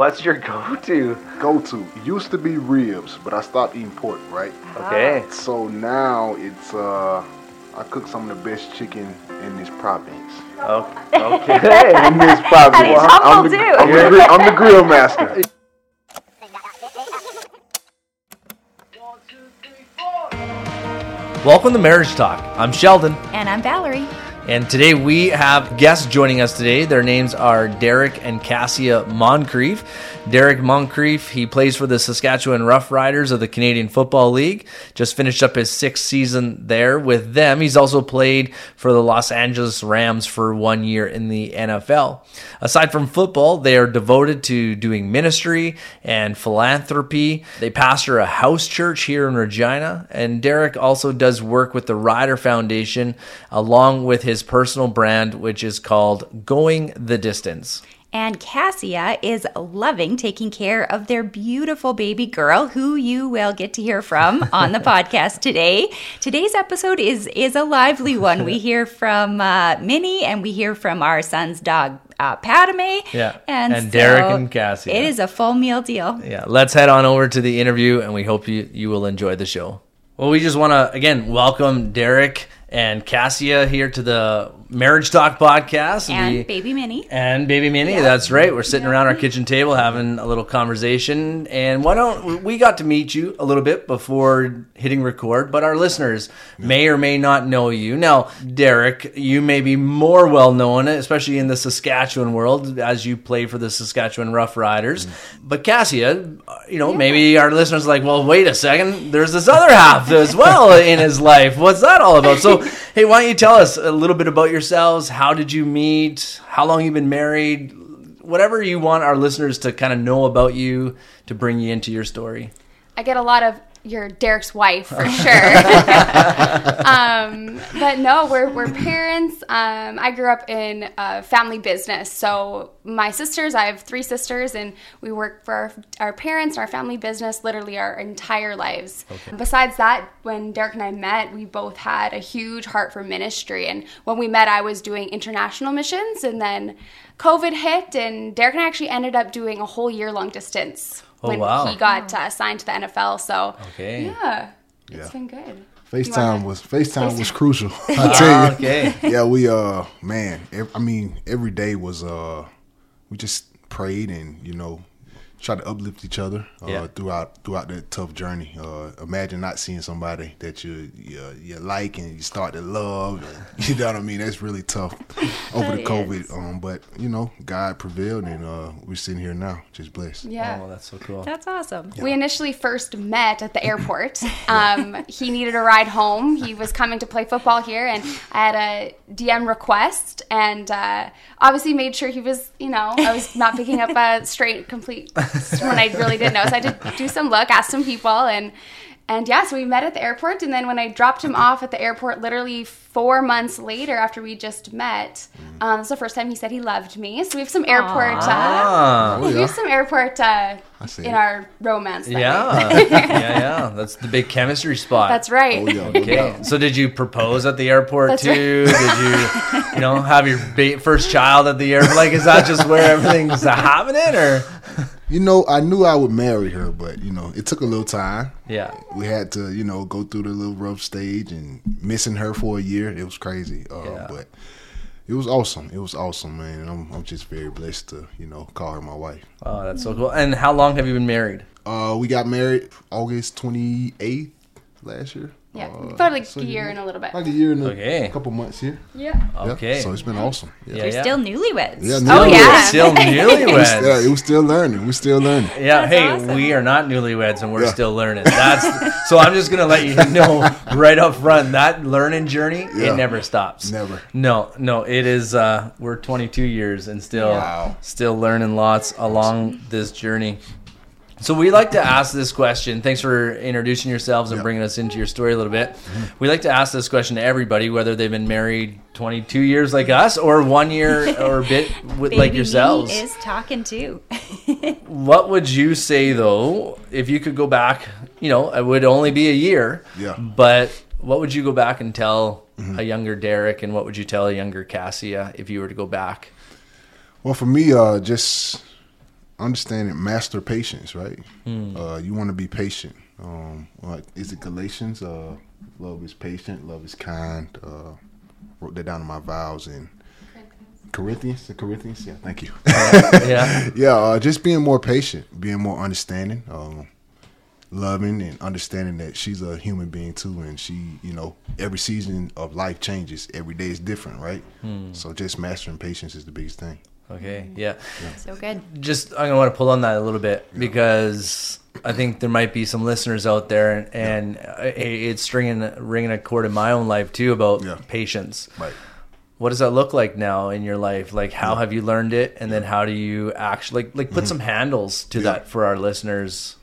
what's your go-to? Go to used to be ribs, but I stopped eating pork. Right. Okay. So now it's uh, I cook some of the best chicken in this province. Oh, okay. In this province. he's I'm, humble the, too. I'm, the, grill- I'm the grill master. Welcome to Marriage Talk. I'm Sheldon, And I'm Valerie. And today we have guests joining us today. Their names are Derrick and Kasia Moncrief. Derrick Moncrief, he plays for the Saskatchewan Roughriders of the Canadian Football League. Just finished up his sixth season there with them. He's also played for the Los Angeles Rams for one year in the NFL. Aside from football, they are devoted to doing ministry and philanthropy. They pastor a house church here in Regina, and Derrick also does work with the Rider Foundation along with his personal brand, which is called Going the Distance. And Kasia is loving taking care of their beautiful baby girl, who you will get to hear from on the podcast today. Today's episode is is a lively one. We hear from uh, Minnie, and we hear from our son's dog, uh, Padme. Yeah, and, and Derrick and Kasia. It is a full meal deal. Yeah, let's head on over to the interview, and we hope you, you will enjoy the show. Well, we just want to, again, welcome Derrick and Kasia here to the Marriage Talk podcast. And We- baby Minnie. and baby Minnie, that's right. We're sitting around our kitchen table having a little conversation. And why don't we got to meet you a little bit before hitting record, but our listeners may or may not know you. Now, Derrick, you may be more well known, especially in the Saskatchewan world, as you play for the Saskatchewan Roughriders. Mm. But Kasia, uh, you know, maybe our listeners are like, well, wait a second, there's this other half as well in his life. What's that all about? So, hey, why don't you tell us a little bit about yourselves? How did you meet? How long you been married? Whatever you want our listeners to kind of know about you to bring you into your story. I get a lot of your Derrick's wife for sure. um, but no, we're, we're parents. Um, I grew up in a family business. So my sisters, I have three sisters, and we work for our, our parents, our family business, literally our entire lives. Besides that, when Derrick and I met, we both had a huge heart for ministry. And when we met, I was doing international missions, and then COVID hit, and Derrick and I actually ended up doing a whole year long distance Oh, when wow. he got uh, signed to the NFL. So Okay. yeah, it's Yeah. been good. FaceTime was FaceTime was crucial. I tell you. okay. Yeah, we uh man, ev- I mean every day was uh we just prayed and you know tried to uplift each other uh, Yeah. throughout throughout that tough journey. Uh, imagine not seeing somebody that you you, you like and you start to love. And, you know what I mean? That's really tough over the COVID. Um, but you know God prevailed and uh, we're sitting here now, just blessed. Yeah. Oh, that's so cool. That's awesome. We initially first met at the airport. Um, he needed a ride home. He was coming to play football here, and I had a DM request, and uh, obviously made sure he was, you know, I was not picking up a straight, complete when I really didn't know. So I did do some look, asked some people, and and yeah, so we met at the airport, and then when I dropped him off at the airport, literally four months later after we just met, um, this was the first time he said he loved me. So we have some airport. Uh, Ah, we have some airport uh, in it. our romance. yeah. yeah, yeah. That's the big chemistry spot. That's right. Oh yeah, Okay. doubt. So did you propose at the airport That's too? Did you, you know, have your ba- first child at the airport? Like, is that just where everything's happening, or? You know, I knew I would marry her, but you know, it took a little time. Yeah. we had to, you know, go through the little rough stage and missing her for a year. It was crazy, uh, Yeah. but it was awesome. It was awesome, man. And I'm, I'm just very blessed to, you know, call her my wife. Oh, that's so cool. And how long have you been married? Uh, we got married August 28th last year. Yeah, Uh, about like so a year and a little bit. Like a year and a Okay. couple months here. Yeah. Yeah, Okay. so it's been awesome. Yeah, Yeah, You're yeah. still newlyweds. Yeah, Oh newlyweds. yeah. Still newlyweds. Yeah, we're still learning. We're still learning. Yeah, That's hey, awesome. we are not newlyweds and we're Yeah. still learning. That's so I'm just gonna let you know right up front that learning journey Yeah. it never stops. Never. No, no, it is. Uh, we're 22 years and still Wow. still learning lots along this journey. So we like to ask this question. Thanks for introducing yourselves and Yeah. bringing us into your story a little bit. We like to ask this question to everybody, whether they've been married 22 years like us or one year or a bit with, like yourselves. is talking too. What would you say though, if you could go back? You know, it would only be a year. Yeah. But what would you go back and tell a younger Derrick, and what would you tell a younger Kasia if you were to go back? Well, for me, uh, just understanding master patience, right? Uh, you want to be patient. Um, like is it Galatians? Uh, love is patient, love is kind. Uh, wrote that down in my vows in Corinthians. The Corinthians, yeah. Thank you. yeah. yeah, uh, just being more patient, being more understanding, um, loving and understanding that she's a human being too, and she, you know, every season of life changes. Every day is different, right? So just mastering patience is the biggest thing. Okay. Yeah. So good. Just I'm gonna want to pull on that a little bit because I think there might be some listeners out there, and, and uh, it's ringing ringing a chord in my own life too about Yeah. patience. Right. What does that look like now in your life? Like, how have you learned it, and then how do you actually like, like put some handles to Mm-hmm. Yeah. that for our listeners?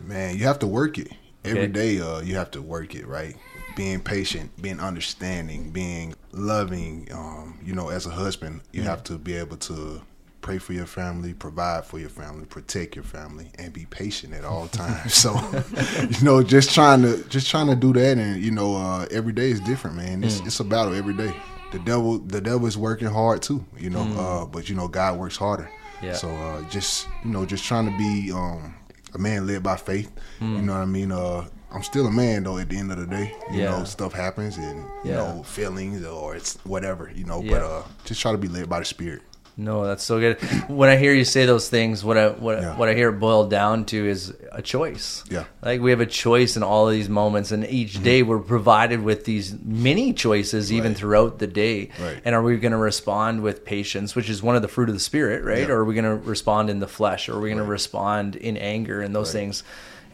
Man, you have to work it every Okay. day. Uh, you have to work it, right? Being patient, being understanding, being loving. Um, you know, as a husband, you have to be able to pray for your family, provide for your family, protect your family, and be patient at all times. so, you know, just trying to just trying to do that, and you know, uh, every day is different, man. It's it's a battle every day. The devil, the devil is working hard too, you know. Uh, but you know, God works harder. Yeah. So uh, just you know, just trying to be um, a man led by faith. You know what I mean? Uh, I'm still a man though. At the end of the day, you Yeah. know, stuff happens and you Yeah. know feelings or it's whatever. You know, Yeah. but uh, just try to be led by the spirit. No, that's so good. When I hear you say those things, what I what Yeah. what I hear it boiled down to is a choice. Yeah. Mm-hmm. like we have a choice in all of these moments, and each day we're provided with these many choices, even Right. throughout the day. Right. And are we going to respond with patience, which is one of the fruit of the spirit, right? Yeah. Or are we going to respond in the flesh, or are we going to Right. respond in anger and those things?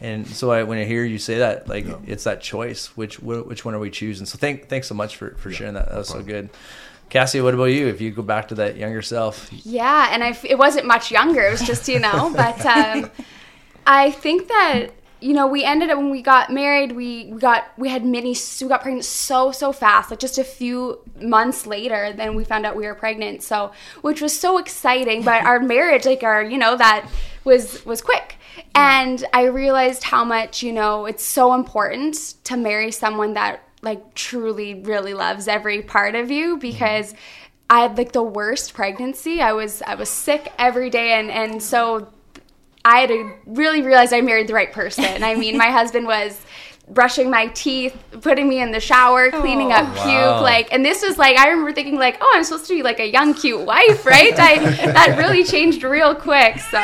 And so I, when I hear you say that, like Yeah. it's that choice. Which which one are we choosing? So thank thanks so much for for sharing that. That was so good. Cassie, what about you? If you go back to that younger self, Yeah, and I f- it wasn't much younger. It was just you know, but um, I think that you know we ended up when we got married. We, we got we had many we got pregnant so so fast. Like just a few months later, then we found out we were pregnant. So which was so exciting. But our marriage, like our you know that was was quick. And I realized how much, you know, it's so important to marry someone that like truly really loves every part of you mm-hmm. because I had like the worst pregnancy. I was I was sick every day and and so I had to really realize I married the right person. I mean, my husband was brushing my teeth, putting me in the shower, cleaning up oh, puke, Wow. like and this was like I remember thinking like, "Oh, I'm supposed to be like a young cute wife, right?" I that really changed real quick. So,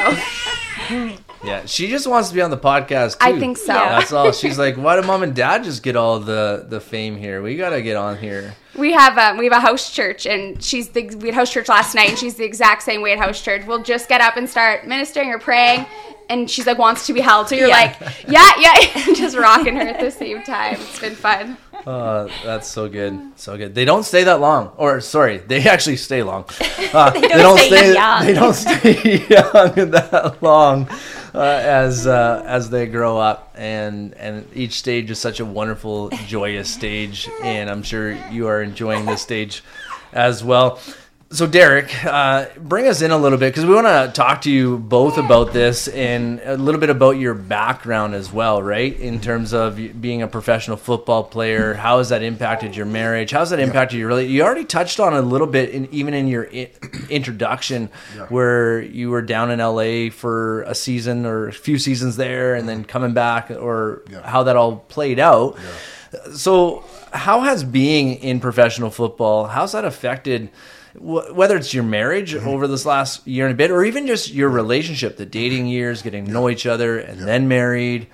Yeah, she just wants to be on the podcast too. I think so. Yeah. That's all. She's like, why do mom and dad just get all the the fame here? We gotta get on here. we have um, we have a house church and she's the we had house church last night and she's the exact same way at house church. We'll just get up and start ministering or praying and she's like wants to be held. So you're Yeah. like, "Yeah, yeah," and just rocking her at the same time. It's been fun. Uh, that's so good, so good. They don't stay that long, or sorry, they actually stay long. Uh, they don't stay young. They don't stay young that long uh, as uh, as they grow up, and and each stage is such a wonderful, joyous stage, and I'm sure you are enjoying this stage as well. So, Derrick, uh, bring us in a little bit because we want to talk to you both about this and a little bit about your background as well, right? In terms of being a professional football player, how has that impacted your marriage? How has that impacted your relationship? You already touched on a little bit, in, even in your I- introduction, where you were down in LA for a season or a few seasons there, and then coming back, or Yeah. how that all played out. So, how has being in professional football, how's that affected, wh- whether it's your marriage Mm-hmm. over this last year and a bit, or even just your relationship, the dating years, getting to know each other, and then married?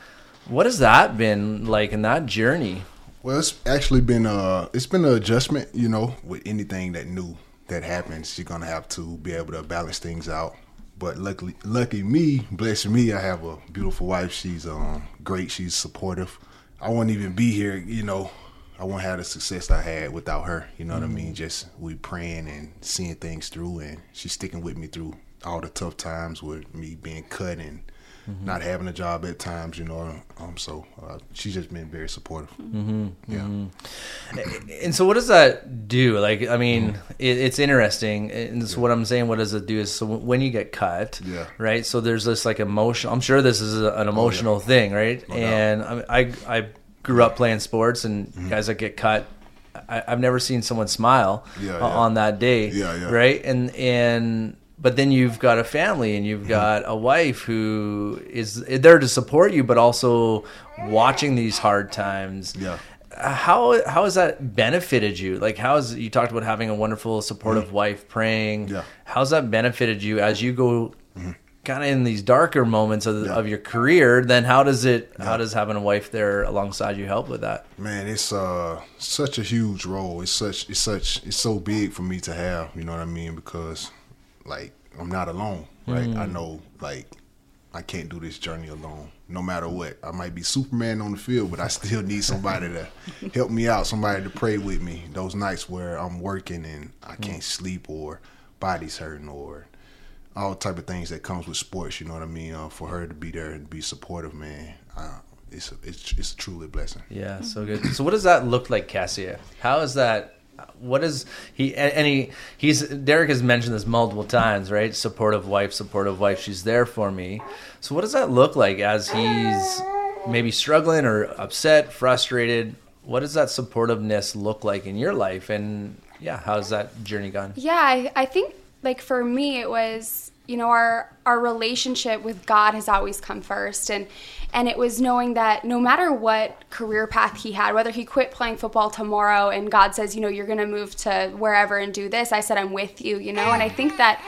What has that been like in that journey? Well, it's actually been a it's been an adjustment, you know, with anything that new that happens, you're gonna have to be able to balance things out. But luckily, lucky me, bless me, I have a beautiful wife. She's um great. She's supportive. I wouldn't even be here, you know. I wouldn't have the success I had without her. You know what I mean? Mm-hmm. Just we praying and seeing things through, and she's sticking with me through all the tough times with me being cut and not having a job at times. You know, um. So uh, she's just been very supportive. Mm-hmm. Yeah. And so, what does that do? Like, I mean, it, it's interesting. And so, what I'm saying, what does it do is, so when you get cut, Yeah. right? So there's this like emotion. I'm sure this is a, an emotional thing, right? doubt. and I, I, I grew up playing sports, and Mm-hmm. guys that get cut, I, I've never seen someone smile Yeah, yeah. on that day, Yeah, yeah. right? And and but then you've got a family and you've got a wife who is there to support you, but also watching these hard times. Yeah. How how has that benefited you? Like how has you talked about having a wonderful, supportive wife praying? Yeah. How's that benefited you as you go kind of in these darker moments of, Yeah. of your career? Then how does it? How does having a wife there alongside you help with that? Man, it's uh such a huge role. It's such it's such it's so big for me to have, you know what I mean? Because like I'm not alone, right? I know like I can't do this journey alone, no matter what. I might be Superman on the field, but I still need somebody to help me out, somebody to pray with me. Those nights where I'm working and I can't sleep or body's hurting or all type of things that comes with sports. You know what I mean? Uh, for her to be there and be supportive, man, uh, it's it's it's truly a blessing. Yeah, so good. So what does that look like, Kasia? How is that? What is he? And he he's Derrick has mentioned this multiple times, right? Supportive wife, supportive wife. She's there for me. So what does that look like as he's maybe struggling or upset, frustrated? What does that supportiveness look like in your life? And yeah, how's that journey gone? Yeah, I, I think like for me it was you know our our relationship with God has always come first. And and it was knowing that no matter what career path he had whether he quit playing football tomorrow and God says you know you're going to move to wherever and do this I said I'm with you you know? And I think that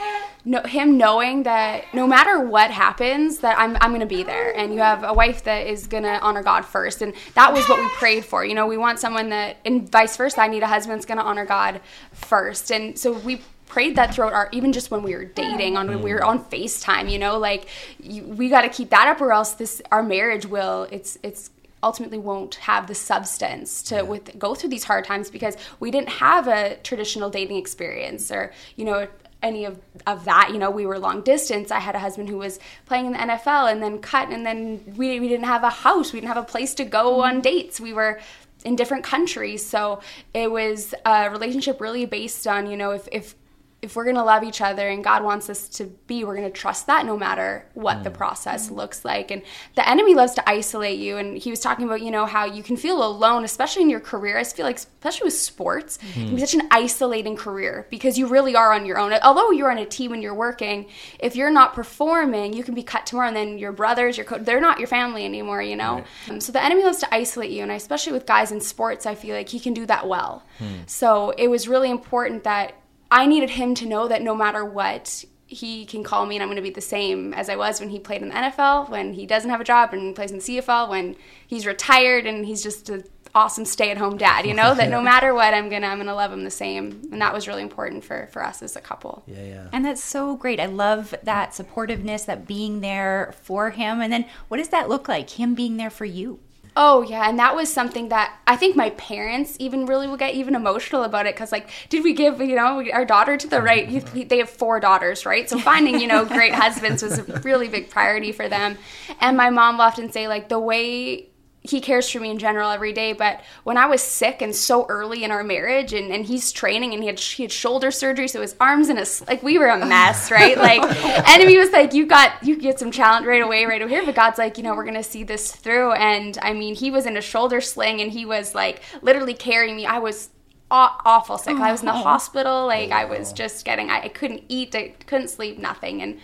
no, him knowing that no matter what happens that I'm I'm going to be there. And you have a wife that is going to honor God first. And that was what we prayed for you know? We want someone that and vice versa I need a husband that's going to honor God first. And so we prayed that throughout our even just when we were dating on when we were mm. on FaceTime you know like you, we got to keep that up or else this our marriage will it's it's ultimately won't have the substance to with go through these hard times because we didn't have a traditional dating experience or you know any of, of that you know we were long distance. I had a husband who was playing in the nfl and then cut and then we, we didn't have a house. We didn't have a place to go on mm. dates. We were in different countries. So it was a relationship really based on you know if, if if we're going to love each other and God wants us to be, we're going to trust that no matter what the mm. process looks like. And the enemy loves to isolate you. And he was talking about, you know, how you can feel alone, especially in your career. I feel like, especially with sports, it can be mm-hmm. such an isolating career because you really are on your own. Although you're on a team and you're working, if you're not performing, you can be cut tomorrow. And then your brothers, your co- they're not your family anymore, you know? Um, so the enemy loves to isolate you. And especially with guys in sports, I feel like he can do that well. Hmm. So it was really important that I needed him to know that no matter what, he can call me and I'm going to be the same as I was when he played in the NFL, when he doesn't have a job and plays in the CFL, when he's retired and he's just an awesome stay-at-home dad. You know that no matter what, I'm gonna I'm gonna love him the same, and that was really important for for us as a couple. Yeah, yeah. And that's so great. I love that supportiveness, that being there for him. And then what does that look like? Him being there for you. Oh yeah, and that was something that I think my parents even really will get even emotional about it because like, did we give you know our daughter to the right? They have four daughters, right? So finding you know great husbands was a really big priority for them. And my mom will often say like the way he cares for me in general every day. But when I was sick and so early in our marriage, and, and he's training, and he had he had shoulder surgery, so his arms and his like we were a mess, right? Like enemy was like, you got you get some challenge right away, right over here. But God's like, you know, we're gonna see this through. And I mean, he was in a shoulder sling, and he was like literally carrying me. I was awful sick. I was in the oh. hospital. Like I was oh. just getting, I, I couldn't eat, I couldn't sleep, nothing. And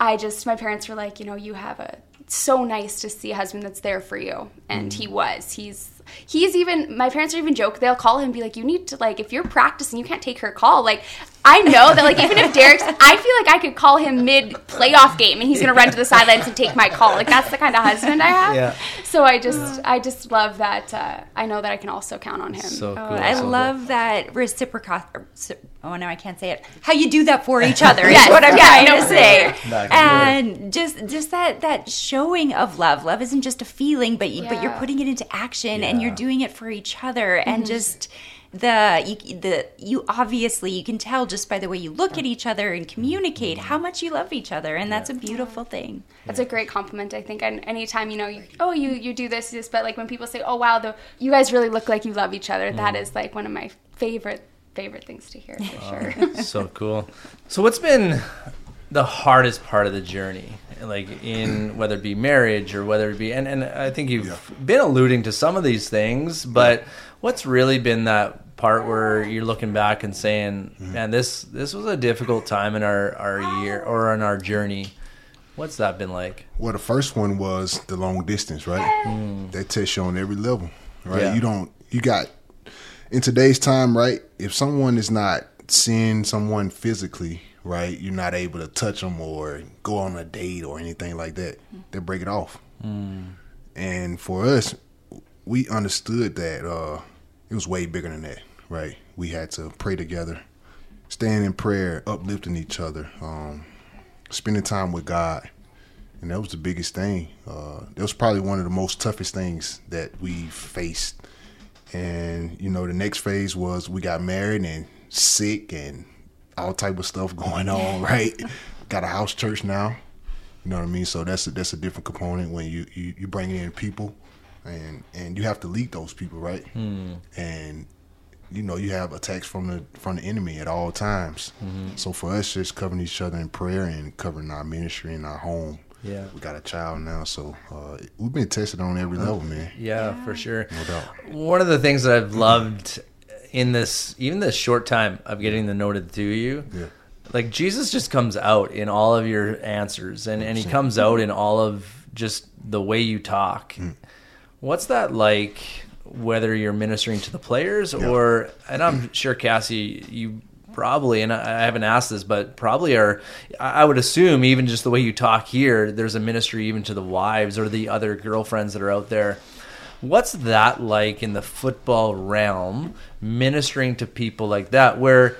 I just, my parents were like, you know, you have a, so nice to see a husband that's there for you. And he mm. was. He's, he's even, my parents are even joke, they'll call him and be like, you need to, like, if you're practicing, you can't take her call. Like, I know that, like, even if Derrick's, I feel like I could call him mid playoff game and he's going to run to the sidelines and take my call. Like, that's the kind of husband I have. Yeah. So I just, I just love that. Uh, I know that I can also count on him. So cool. Oh, I so cool. love that reciprocity Oh no, I can't say it. How you do that for each other is what I'm yeah, trying no, to say. Back and And just just that that showing of love. Love isn't just a feeling, but you, but you're putting it into action, and you're doing it for each other, and mm-hmm. just the you, the you obviously you can tell just by the way you look at each other and communicate how much you love each other, and that's a beautiful thing. That's a great compliment, I think. And anytime you know, you, oh, you you do this, this, but like when people say, oh, wow, the you guys really look like you love each other. That mm. is like one of my favorite favorite things to hear for sure. so cool. So what's been the hardest part of the journey? Like in whether it be marriage or whether it be and, and I think you've Yeah. been alluding to some of these things, but what's really been that part where you're looking back and saying, mm-hmm. "Man, this this was a difficult time in our our year or in our journey." What's that been like? Well, the first one was the long distance, right? Mm. That tests you on every level, right? Yeah. You don't, you got, in today's time, right? If someone is not seeing someone physically, right, you're not able to touch them or go on a date or anything like that, they break it off. And for us, we understood that uh, it was way bigger than that, right? We had to pray together, stand in prayer, uplifting each other, um, spending time with God. And that was the biggest thing. Uh, that was probably one of the most toughest things that we faced. And you know, the next phase was we got married and sick and all type of stuff going on. Right? got a house church now. You know what I mean? So that's a, that's a different component when you you you bring in people, and and you have to lead those people, right? Hmm. And you know you have attacks from the from the enemy at all times. Mm-hmm. So for us, just covering each other in prayer and covering our ministry and our home. Yeah. we got a child now, so uh, we've been tested on every uh, level, man. Yeah, for sure. No doubt. One of the things that I've mm-hmm. loved in this, even this short time of getting the two of you, Yeah. like Jesus just comes out in all of your answers, and and he comes out in all of just the way you talk. Hmm. What's that like? Whether you're ministering to the players or, and I'm sure Cassie, you probably, and I I haven't asked this, but probably are. I would assume even just the way you talk here, there's a ministry even to the wives or the other girlfriends that are out there. What's that like in the football realm, ministering to people like that? Where,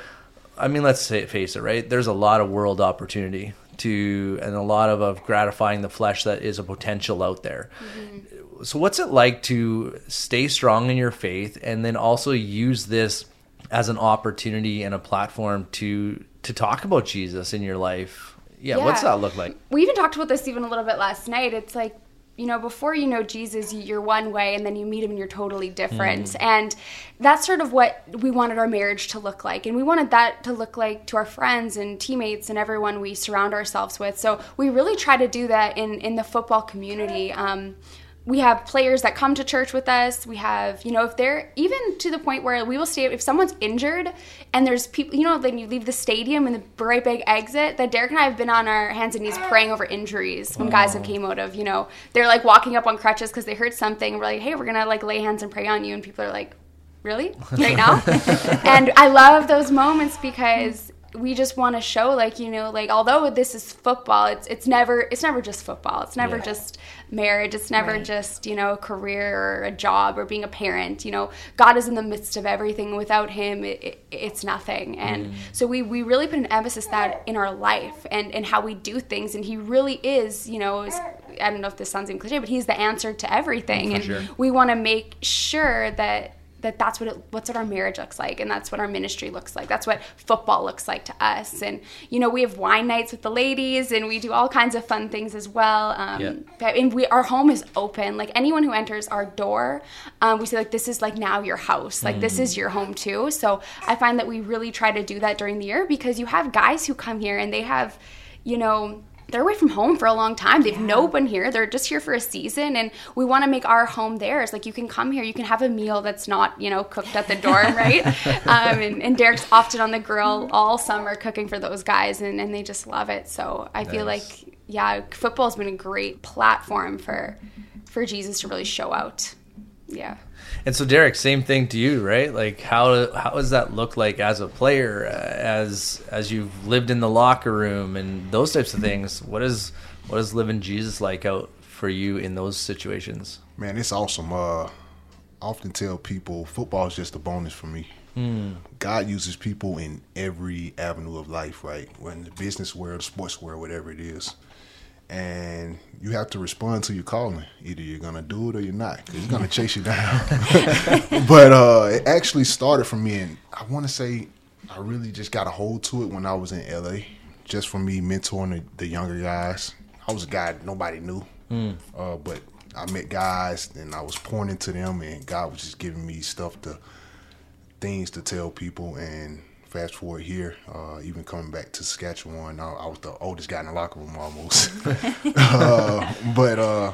I mean, let's say, face it, right? There's a lot of world opportunity to, and a lot of, of gratifying the flesh that is a potential out there. Mm-hmm. So, what's it like to stay strong in your faith and then also use this as an opportunity and a platform to to talk about Jesus in your life? Yeah, what's that look like? we even talked about this even a little bit last night. It's like, you know, before you know Jesus, you're one way, and then you meet him and you're totally different. And that's sort of what we wanted our marriage to look like. And we wanted that to look like to our friends and teammates and everyone we surround ourselves with. So we really try to do that in, in the football community. Um, we have players that come to church with us. We have, you know, if they're even to the point where we will stay, if someone's injured and there's people, you know, then you leave the stadium and the bright big exit, that Derrick and I have been on our hands and knees praying over injuries when guys have oh. came out of, you know, they're like walking up on crutches because they hurt something. We're like, hey, we're going to like lay hands and pray on you. And people are like, really? Right now? and I love those moments because we just want to show like you know like although this is football it's it's never it's never just football it's never Yeah. just marriage. It's never Right. just you know a career or a job or being a parent. You know god is in the midst of everything. Without him it, it, it's nothing. And mm. so we we really put an emphasis that in our life and and how we do things. And he really is you know is, i don't know if this sounds even cliche but he's the answer to everything. And sure. we want to make sure that that that's what it, what's what our marriage looks like and that's what our ministry looks like. That's what football looks like to us. And you know we have wine nights with the ladies and we do all kinds of fun things as well. Um, Yeah. and we our home is open. Like anyone who enters our door um, we say like this is like now your house. Like this is your home too. So i find that we really try to do that during the year because you have guys who come here and they have you know they're away from home for a long time. They've no been here. They're just here for a season, and we want to make our home theirs. Like you can come here, you can have a meal that's not, you know, cooked at the dorm, right? Um, and, and Derrick's often on the grill all summer cooking for those guys, and, and they just love it. So I feel like, yeah, football's been a great platform for for Jesus to really show out. Yeah. And so, Derrick, same thing to you, right? Like, how how does that look like as a player, uh, as as you've lived in the locker room and those types of things? What is what is living Jesus like out for you in those situations? Man, it's awesome. Uh, I often tell people football is just a bonus for me. Mm. God uses people in every avenue of life, right? We're in the business world, sports world, whatever it is. And you have to respond to your calling. Either you're gonna do it or you're not, because he's gonna chase you down. but uh, it actually started for me, and I want to say I really just got a hold to it when I was in LA, just for me mentoring the, the younger guys. I was a guy nobody knew, uh, but I met guys and I was pointing to them, and God was just giving me stuff to things to tell people. And fast forward here, uh, even coming back to Saskatchewan, I, I was the oldest guy in the locker room almost. uh, but uh,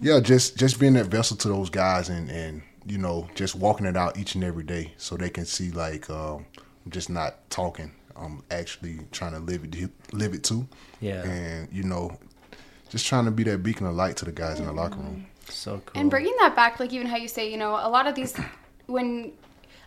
yeah, just just being that vessel to those guys and and you know, just walking it out each and every day, so they can see like um, I'm just not talking. I'm actually trying to live it, live it too. Yeah. And you know, just trying to be that beacon of light to the guys in the locker room. So cool. And bringing that back, like even how you say, you know, a lot of these, when,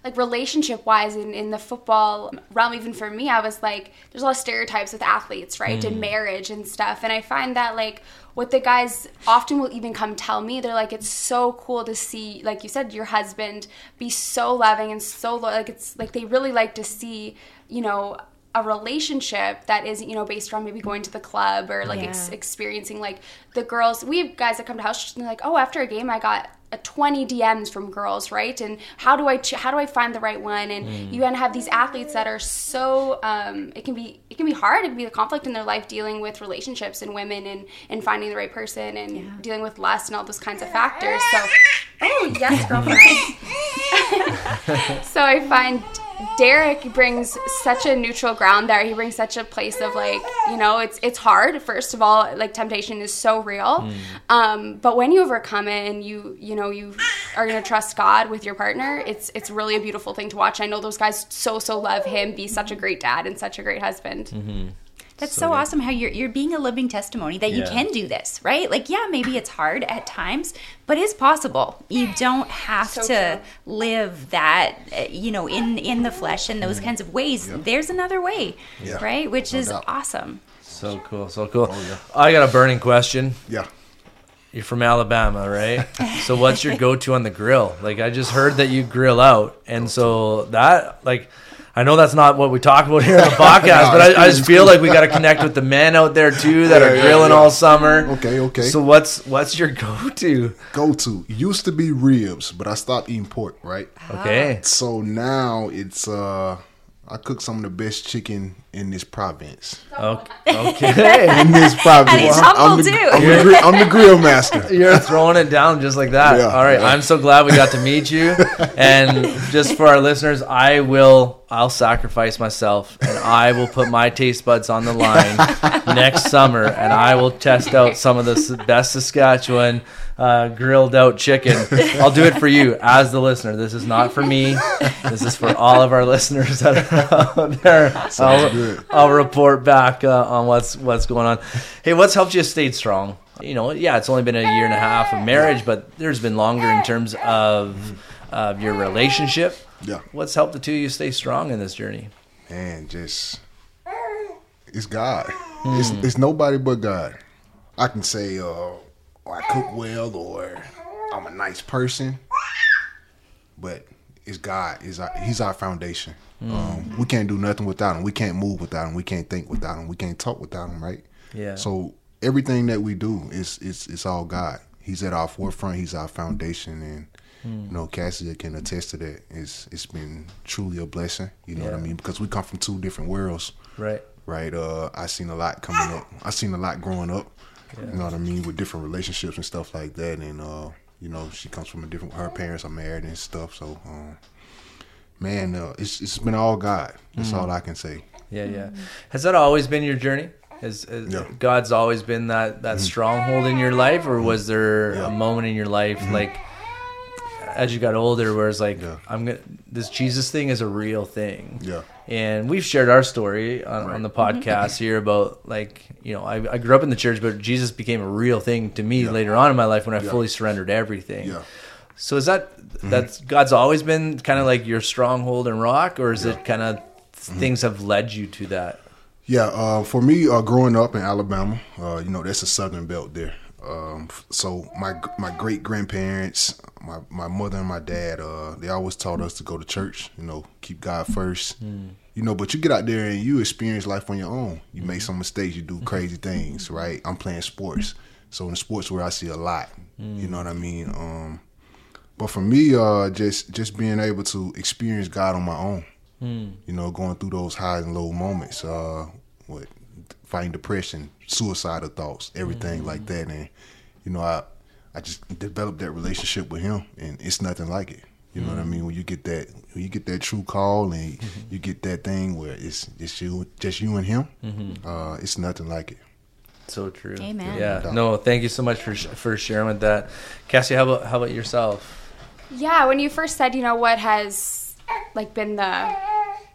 like relationship wise in, in the football realm, even for me, I was like, there's a lot of stereotypes with athletes, right? And hmm. marriage and stuff. And I find that, like, what the guys often will even come tell me, they're like, it's so cool to see, like you said, your husband be so loving and so, lo- like, it's like they really like to see, you know, a relationship that is you know based around maybe going to the club or like ex- experiencing like the girls we have guys that come to house and they're like oh after a game i got a 20 dms from girls right? And how do i ch- how do i find the right one? And you kind of have these athletes that are so um, it can be it can be hard. It can be a conflict in their life dealing with relationships and women and and finding the right person and dealing with lust and all those kinds of factors. So oh yes girlfriend. So I find Derrick brings such a neutral ground there. He brings such a place of like, you know, it's it's hard. First of all, like temptation is so real. Um, but when you overcome it and you you know you are gonna trust God with your partner, it's it's really a beautiful thing to watch. I know those guys so so love him, be such a great dad and such a great husband. That's so, awesome how you're you're being a living testimony that you can do this, right? Like, yeah, maybe it's hard at times, but it's possible. You don't have So to true. live that, uh, you know, in in the flesh in those kinds of ways. There's another way, Yeah. right? Which No is doubt. awesome. So cool, so cool. Oh, yeah. I got a burning question. Yeah. You're from Alabama, right? so what's your go-to on the grill? Like I just heard that you grill out, and so that like. I know that's not what we talk about here on the podcast, but I, I just feel like we got to connect with the men out there too that Yeah, are yeah, grilling yeah. all summer. Okay, okay. So what's what's your go-to? Go to used to be ribs, but I stopped eating pork. Right. Okay, So now it's uh, I cook some of the best chicken in this province. okay, okay. In this province, And he's I'm, humble, the, too. I'm, the, gri- I'm the grill master. You're throwing it down just like that. Yeah, All right, yeah. I'm so glad we got to meet you. And just for our listeners, I will I'll sacrifice myself and I will put my taste buds on the line next summer and I will test out some of the best Saskatchewan uh, grilled out chicken. I'll do it for you as the listener. This is not for me. This is for all of our listeners that are out there. I'll. I'll report back uh, on what's what's going on. Hey, what's helped you stay strong? You know, yeah, it's only been a year and a half of marriage, but there's been longer in terms of of your relationship. Yeah. What's helped the two of you stay strong in this journey? Man, just it's God. It's, it's nobody but God. I can say, uh, oh, I cook well or I'm a nice person, but it's God. Is our, He's our foundation. Um, we can't do nothing without Him. We can't move without Him. We can't think without Him. We can't talk without Him. Right? Yeah. So everything that we do is it's it's all God. He's at our forefront. He's our foundation, and you know Kasia can attest to that. It's it's been truly a blessing. You know what I mean? Because we come from two different worlds, Right. right? Uh, I seen a lot coming up. I seen a lot growing up. You know what I mean with different relationships and stuff like that. And uh, you know she comes from a different. Her parents are married and stuff. So, um, man, uh, it's it's been all God. That's all I can say. Yeah, yeah. Has that always been your journey? Has, has Yeah. Mm-hmm. God's always been that that stronghold in your life, or was there Yeah. A moment in your life like as you got older where it's like Yeah. I'm gonna this Jesus thing is a real thing. Yeah. And we've shared our story on, on the podcast here about like you know I, I grew up in the church, but Jesus became a real thing to me Yeah. later on in my life when I Yeah. fully surrendered everything. Yeah. So is that that's God's always been kind of like your stronghold and rock, or is it kind of things have led you to that? Yeah, uh, for me, uh, growing up in Alabama, uh, you know, that's a southern belt there. Um, so my my great grandparents, my my mother and my dad, uh, they always taught us to go to church. You know, keep God first. You know, but you get out there and you experience life on your own. You make some mistakes, you do crazy things, right? I'm playing sports, so in the sports where I see a lot. You know what I mean? Um, but for me, uh, just just being able to experience God on my own you know, going through those highs and low moments, uh, what fighting depression, suicidal thoughts, everything like that, and you know, I I just developed that relationship with him, and it's nothing like it. You know what I mean? When you get that, when you get that true call, and you get that thing where it's it's you, just you and him, uh, it's nothing like it. So true. Amen. Yeah. Yeah. No, thank you so much for for sharing with that, Cassie. How about how about yourself? Yeah, when you first said, you know, what has like been the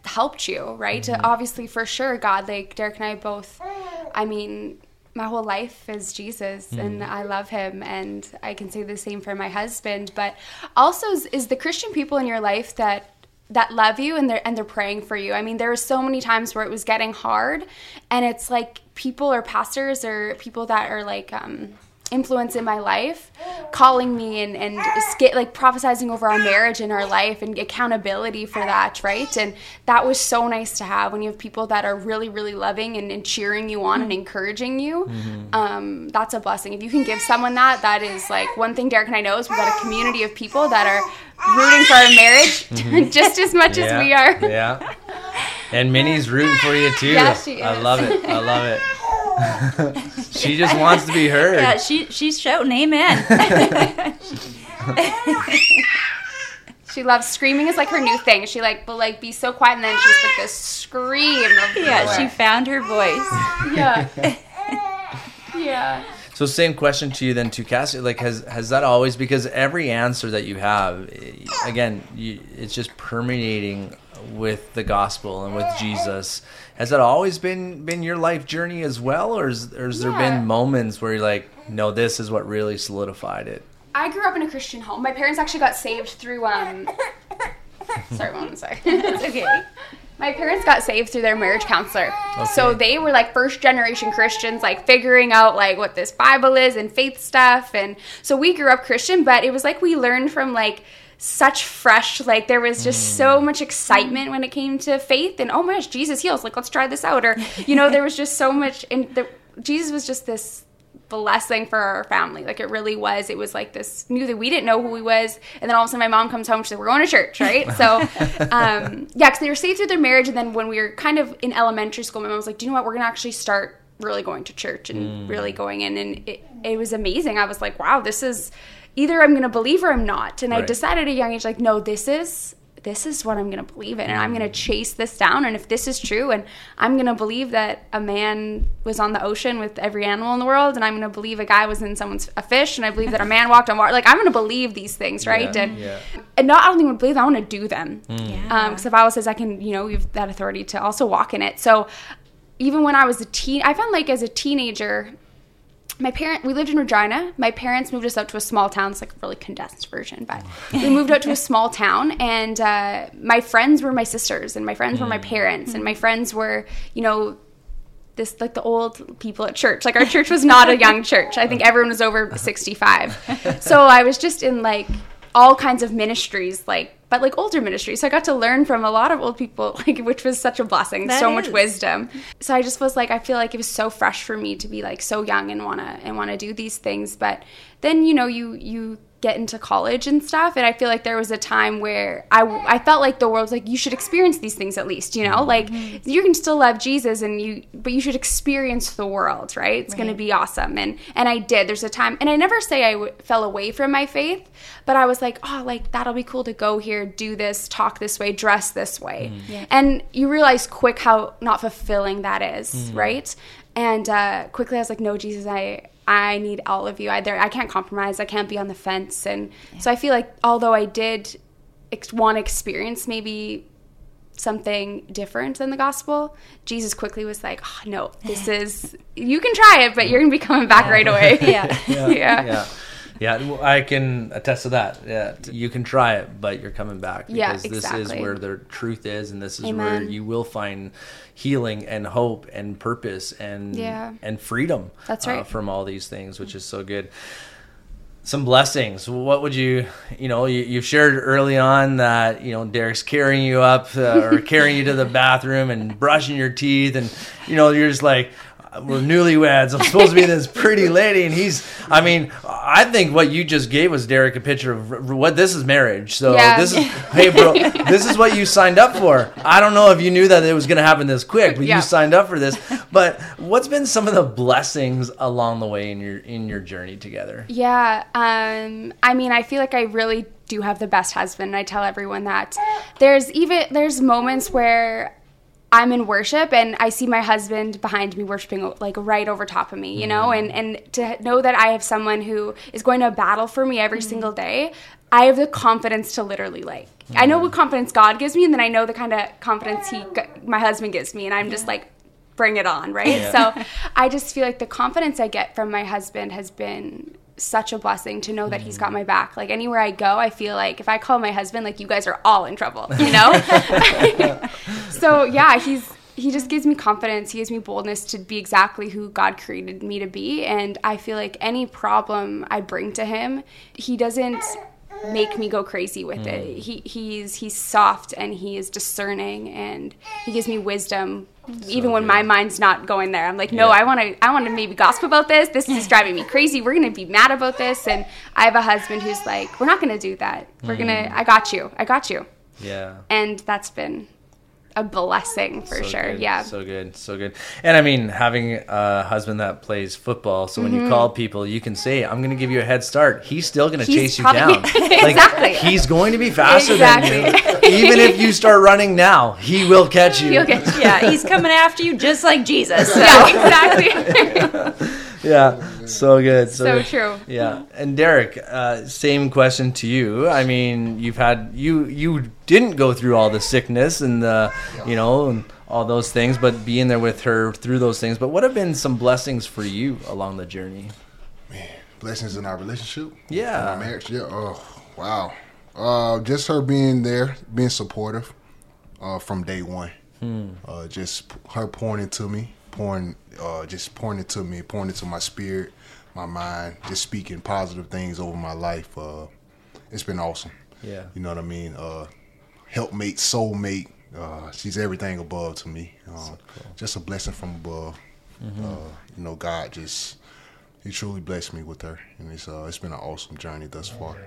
helped you, right? Mm-hmm. Obviously, for sure, God. Like Derrick and I both. I mean, my whole life is Jesus, Mm-hmm. and I love Him, and I can say the same for my husband. But also, is, is the Christian people in your life that that love you and they're and they're praying for you. I mean, there were so many times where it was getting hard, and it's like people or pastors or people that are like. um influence in my life calling me and and like prophesizing over our marriage and our life and accountability for that right and that was so nice to have when you have people that are really really loving and, and cheering you on and encouraging you um, that's a blessing if you can give someone that that is like one thing derrick and i know is we've got a community of people that are rooting for our marriage just as much as we are yeah. And Minnie's rooting for you too. Yeah, she is. I love it. I love it. she just wants to be heard. Yeah, she she's shouting amen. she loves screaming is like her new thing she like will like be so quiet and then she's like this scream of yeah, joy. she found her voice. yeah yeah So same question to you then to Cassie. Like has has that always because every answer that you have, eh, again, you, it's just permeating with the gospel and with Jesus. Has that always been been your life journey as well, or, is, or has there been moments where you're like, no, this is what really solidified it? I grew up in a Christian home. My parents actually got saved through um sorry one sorry. It's okay. My parents got saved through their marriage counselor. So they were like first generation Christians, like figuring out like what this Bible is and faith stuff. And so we grew up Christian, but it was like we learned from like such fresh, like there was just so much excitement when it came to faith and oh my gosh, Jesus heals. Like let's try this out. Or, you know, there was just so much and the, Jesus was just this blessing for our family. Like it really was. It was like this knew that we didn't know who he was, and then all of a sudden my mom comes home. She's like, "We're going to church, right?" So, um, yeah, because they were saved through their marriage, and then when we were kind of in elementary school, my mom was like, "Do you know what? We're gonna actually start really going to church and really going in." And it it was amazing. I was like, "Wow, this is." Either I'm going to believe or I'm not. And I decided at a young age, like, no, this is this is what I'm going to believe in, and I'm going to chase this down. And if this is true, and I'm going to believe that a man was on the ocean with every animal in the world, and I'm going to believe a guy was in someone's a fish, and I believe that a man walked on water. Like I'm going to believe these things, right? Yeah, and yeah. and not only want to believe, I want to do them. Mm. Yeah. Because the Bible says I can, you know, we have that authority to also walk in it. So even when I was a teen, I found like as a teenager, my parent we lived in Regina. My parents moved us out to a small town. It's like a really condensed version, but we oh. moved out to a small town, and uh, my friends were my sisters, and my friends were my mm. parents, and my mm. friends were, you know. This like the old people at church. Like our church was not a young church. I think everyone was over uh-huh. sixty five. So I was just in like all kinds of ministries, like but like older ministries. So I got to learn from a lot of old people, like which was such a blessing. That so much wisdom. So I just was like, I feel like it was so fresh for me to be like so young and wanna and wanna do these things. But then you know you you get into college and stuff, and I feel like there was a time where I I felt like the world's like you should experience these things at least. You know, mm-hmm. like you can still love Jesus and you, but you should experience the world, right? It's gonna be awesome. And and I did. There's a time, and I never say I w- fell away from my faith, but I was like, oh, like that'll be cool to go here, do this, talk this way, dress this way, mm. Yeah. and you realize quick how not fulfilling that is, mm. right? And uh, quickly I was like, no, Jesus, I I need all of you. I there I can't compromise. I can't be on the fence. And so I feel like although I did ex- want to experience maybe something different than the gospel, Jesus quickly was like, oh, no, this is, you can try it, but you're going to be coming back right away. Yeah. yeah. yeah. Yeah, I can attest to that. Yeah, you can try it, but you're coming back because Yeah, this is where the truth is, and this is where you will find healing and hope and purpose and Yeah. and freedom. That's uh, right. from all these things, which is so good. Some blessings. What would you, you know, you, you shared early on that you know Derrick's carrying you up uh, or carrying you to the bathroom and brushing your teeth, and you know you're just like. We're newlyweds. I'm supposed to be this pretty lady, and he's. I mean, I think what you just gave was Derrick a picture of what this is marriage. So Yeah. this is, hey, bro, this is what you signed up for. I don't know if you knew that it was going to happen this quick, but Yeah. you signed up for this. But what's been some of the blessings along the way in your in your journey together? Yeah, um, I mean, I feel like I really do have the best husband, and I tell everyone that. There's even there's moments where I'm in worship and I see my husband behind me worshiping like right over top of me, you know, mm-hmm. and and to know that I have someone who is going to battle for me every mm-hmm. single day, I have the confidence to literally like I know mm-hmm. what confidence God gives me and then I know the kind of confidence he my husband gives me and I'm just like bring it on, right? So I just feel like the confidence I get from my husband has been such a blessing to know that he's got mm. my back. Like anywhere I go, I feel like if I call my husband, like you guys are all in trouble, you know? so yeah, he's he just gives me confidence. He gives me boldness to be exactly who God created me to be. And I feel like any problem I bring to him, he doesn't make me go crazy with it. Mm. He he's he's soft and he is discerning and he gives me wisdom even when my mind's not going there. I'm like, "No, Yeah. I want to I want to maybe gossip about this. This is driving me crazy. We're going to be mad about this." And I have a husband who's like, "We're not going to do that. We're hmm. going to I got you. I got you." Yeah. And that's been a blessing for So sure. good, Yeah. So good. So good. And I mean, having a husband that plays football, so when you call people, you can say, I'm going to give you a head start. He's still going to Mm-hmm. Chase you probably- down. Like, Exactly. He's going to be faster than Exactly. you. Even if you start running now, he will catch you. You'll get Yeah, he's coming after you just like Jesus. So. Yeah, exactly. Yeah. So good. So, So good. true. Yeah. And Derrick, uh, same question to you. I mean, you've had you you didn't go through all the sickness and the you know and all those things, but being there with her through those things. But what have been some blessings for you along the journey? Blessings in our relationship. Yeah. In our marriage. Yeah. Oh, wow. Uh, just her being there, being supportive uh, from day one. Uh, just her pointing to me, pouring, uh, just pouring to me, pouring to my spirit, my mind, just speaking positive things over my life. Uh, it's been awesome. Yeah. You know what I mean? Uh, helpmate, soulmate. Uh, she's everything above to me. Um, Just a blessing from above. Uh, you know, God just He truly blessed me with her, and it's uh, it's been an awesome journey thus far.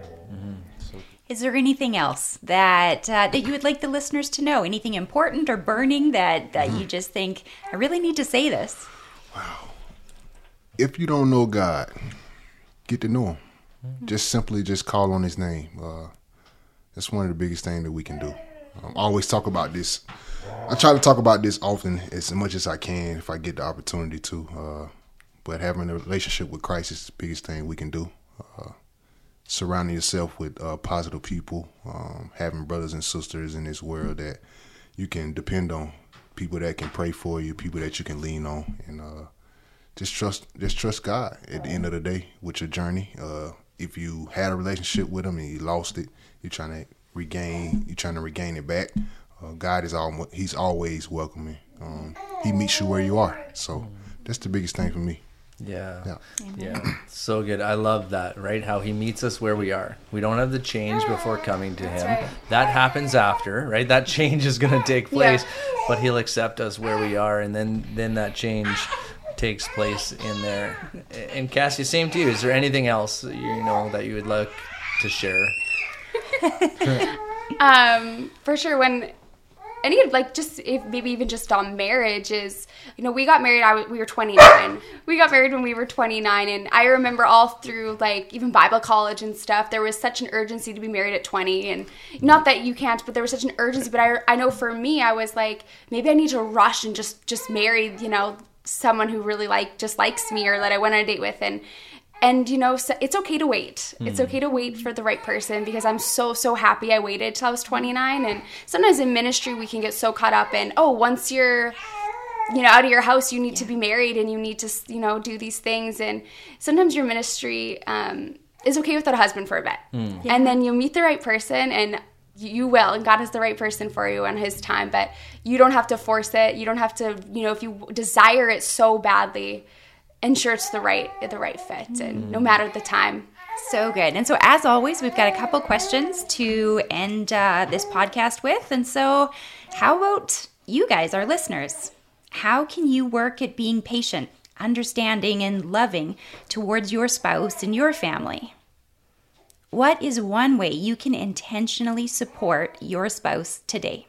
Is there anything else that uh, that you would like the listeners to know? Anything important or burning that that you just think I really need to say this? Wow. If you don't know God, get to know Him. Just simply just call on His name. Uh, that's one of the biggest things that we can do. Um, I always talk about this. I try to talk about this often as much as I can if I get the opportunity to. Uh, but having a relationship with Christ is the biggest thing we can do. Uh, surrounding yourself with uh, positive people, um, having brothers and sisters in this world that you can depend on, people that can pray for you, people that you can lean on, and uh, just trust, just trust God. At the end of the day, with your journey, uh, if you had a relationship with Him and you lost it, you're trying to regain, you're trying to regain it back. Uh, God is all, He's always welcoming. Um, he meets you where you are. So that's the biggest thing for me. Yeah. Yeah. Yeah. So good. I love that, right? How he meets us where we are. We don't have the change before coming to him. right. That happens after, right? That change is going to take place, but he'll accept us where we are and then then that change takes place in there. And Cassie, same to you. Is there anything else you know that you would like to share? um, for sure when any like just if maybe even just on marriage is you know we got married I w- we were 29 we got married when we were 29 and i remember all through like even bible college and stuff there was such an urgency to be married at 20 and not that you can't but there was such an urgency but i, I know for me i was like maybe i need to rush and just just marry you know someone who really like just likes me or that i went on a date with and and you know so it's okay to wait. It's okay to wait for the right person because i'm so so happy i waited till i was 29 and sometimes in ministry we can get so caught up in oh once you're you know out of your house you need to be married and you need to you know do these things. And sometimes your ministry um, is okay without a husband for a bit. And then you meet the right person and you will and god has the right person for you and his time but you don't have to force it. You don't have to you know if you desire it so badly ensure it's the right the right fit and no matter the time So good. And so, as always, we've got a couple questions to end uh, this podcast with. And so, how about you guys, our listeners? How can you work at being patient, understanding, and loving towards your spouse and your family? What is one way you can intentionally support your spouse today?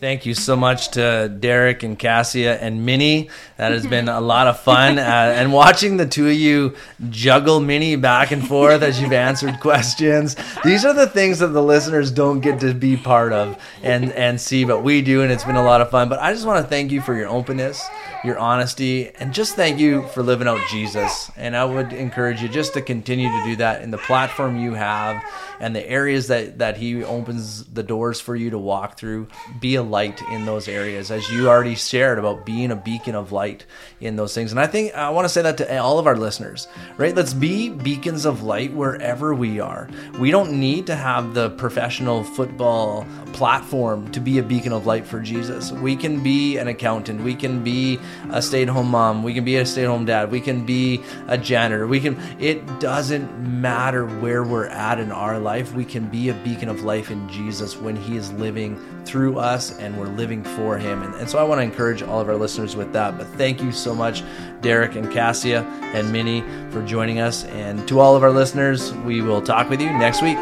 Thank you so much to Derrick and Kasia and Minnie. That has been a lot of fun. Uh, and watching the two of you juggle Minnie back and forth as you've answered questions. These are the things that the listeners don't get to be part of and, and see, but we do. And it's been a lot of fun. But I just want to thank you for your openness, your honesty, and just thank you for living out Jesus. And I would encourage you just to continue to do that in the platform you have and the areas that, that He opens the doors for you to walk through. Be a light in those areas, as you already shared about being a beacon of light in those things. And I think I want to say that to all of our listeners, right? Let's be beacons of light wherever we are. We don't need to have the professional football platform to be a beacon of light for Jesus. We can be an accountant, we can be a stay at home mom, we can be a stay at home dad, we can be a janitor, we can, it doesn't matter where we're at in our life, we can be a beacon of life in Jesus when He is living through us and we're living for Him. And, and so I want to encourage all of our listeners with that. But thank you so much, Derrick and Kasia and Minnie, for joining us. And to all of our listeners, we will talk with you next week.